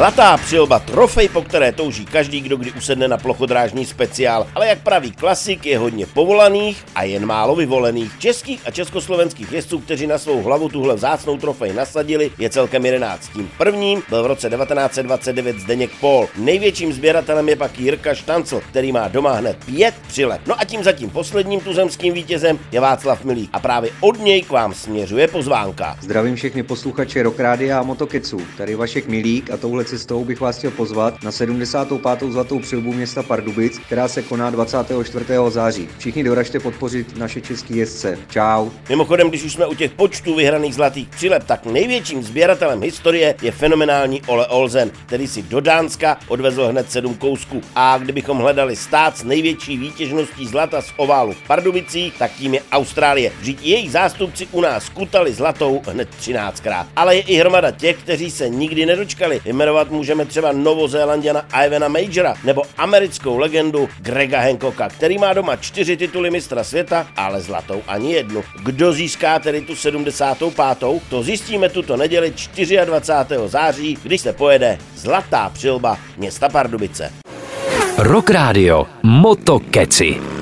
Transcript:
Zlatá přilba, trofej, po které touží každý, kdo kdy usedne na plochodrážní speciál. Ale jak praví klasik, je hodně povolaných a jen málo vyvolených. Českých a československých jezdců, kteří na svou hlavu tuhle vzácnou trofej nasadili, je celkem 11. Tím prvním byl v roce 1929 Zdeněk Pol. Největším sběratelem je pak Jirka Štancl, který má doma hned pět přilep. No a tím zatím posledním tuzemským vítězem je Václav Milík. A právě od něj k vám směřuje pozvánka. Zdravím všechny posluchače Rock Rádia a Motokecu. Tady Vašek Milík a touhle cestou bych vás chtěl pozvat na 75. zlatou přilbu města Pardubic, která se koná 24. září. Všichni doražte podpořit naše české jezdce. Čau. Mimochodem, když už jsme u těch počtů vyhraných zlatých přilep, tak největším sběratelem historie je fenomenální Ole Olsen, který si do Dánska odvezl hned sedm kousků. A kdybychom hledali stát s největší výtěžností zlata z oválu v Pardubicích, tak tím je Austrálie. Vždyť jejich zástupci u nás kutali zlatou hned 13krát. Ale je i hromada těch, kteří se nikdy nedočkali. Jmenovat Jmenovat můžeme třeba Novozélanděna Ivana Majora nebo americkou legendu Grega Hancocka, který má doma čtyři tituly mistra světa, ale zlatou ani jednu. Kdo získá tedy tu 75. To zjistíme tuto neděli 24. září, když se pojede Zlatá přilba města Pardubice. Rock Radio Moto Keci.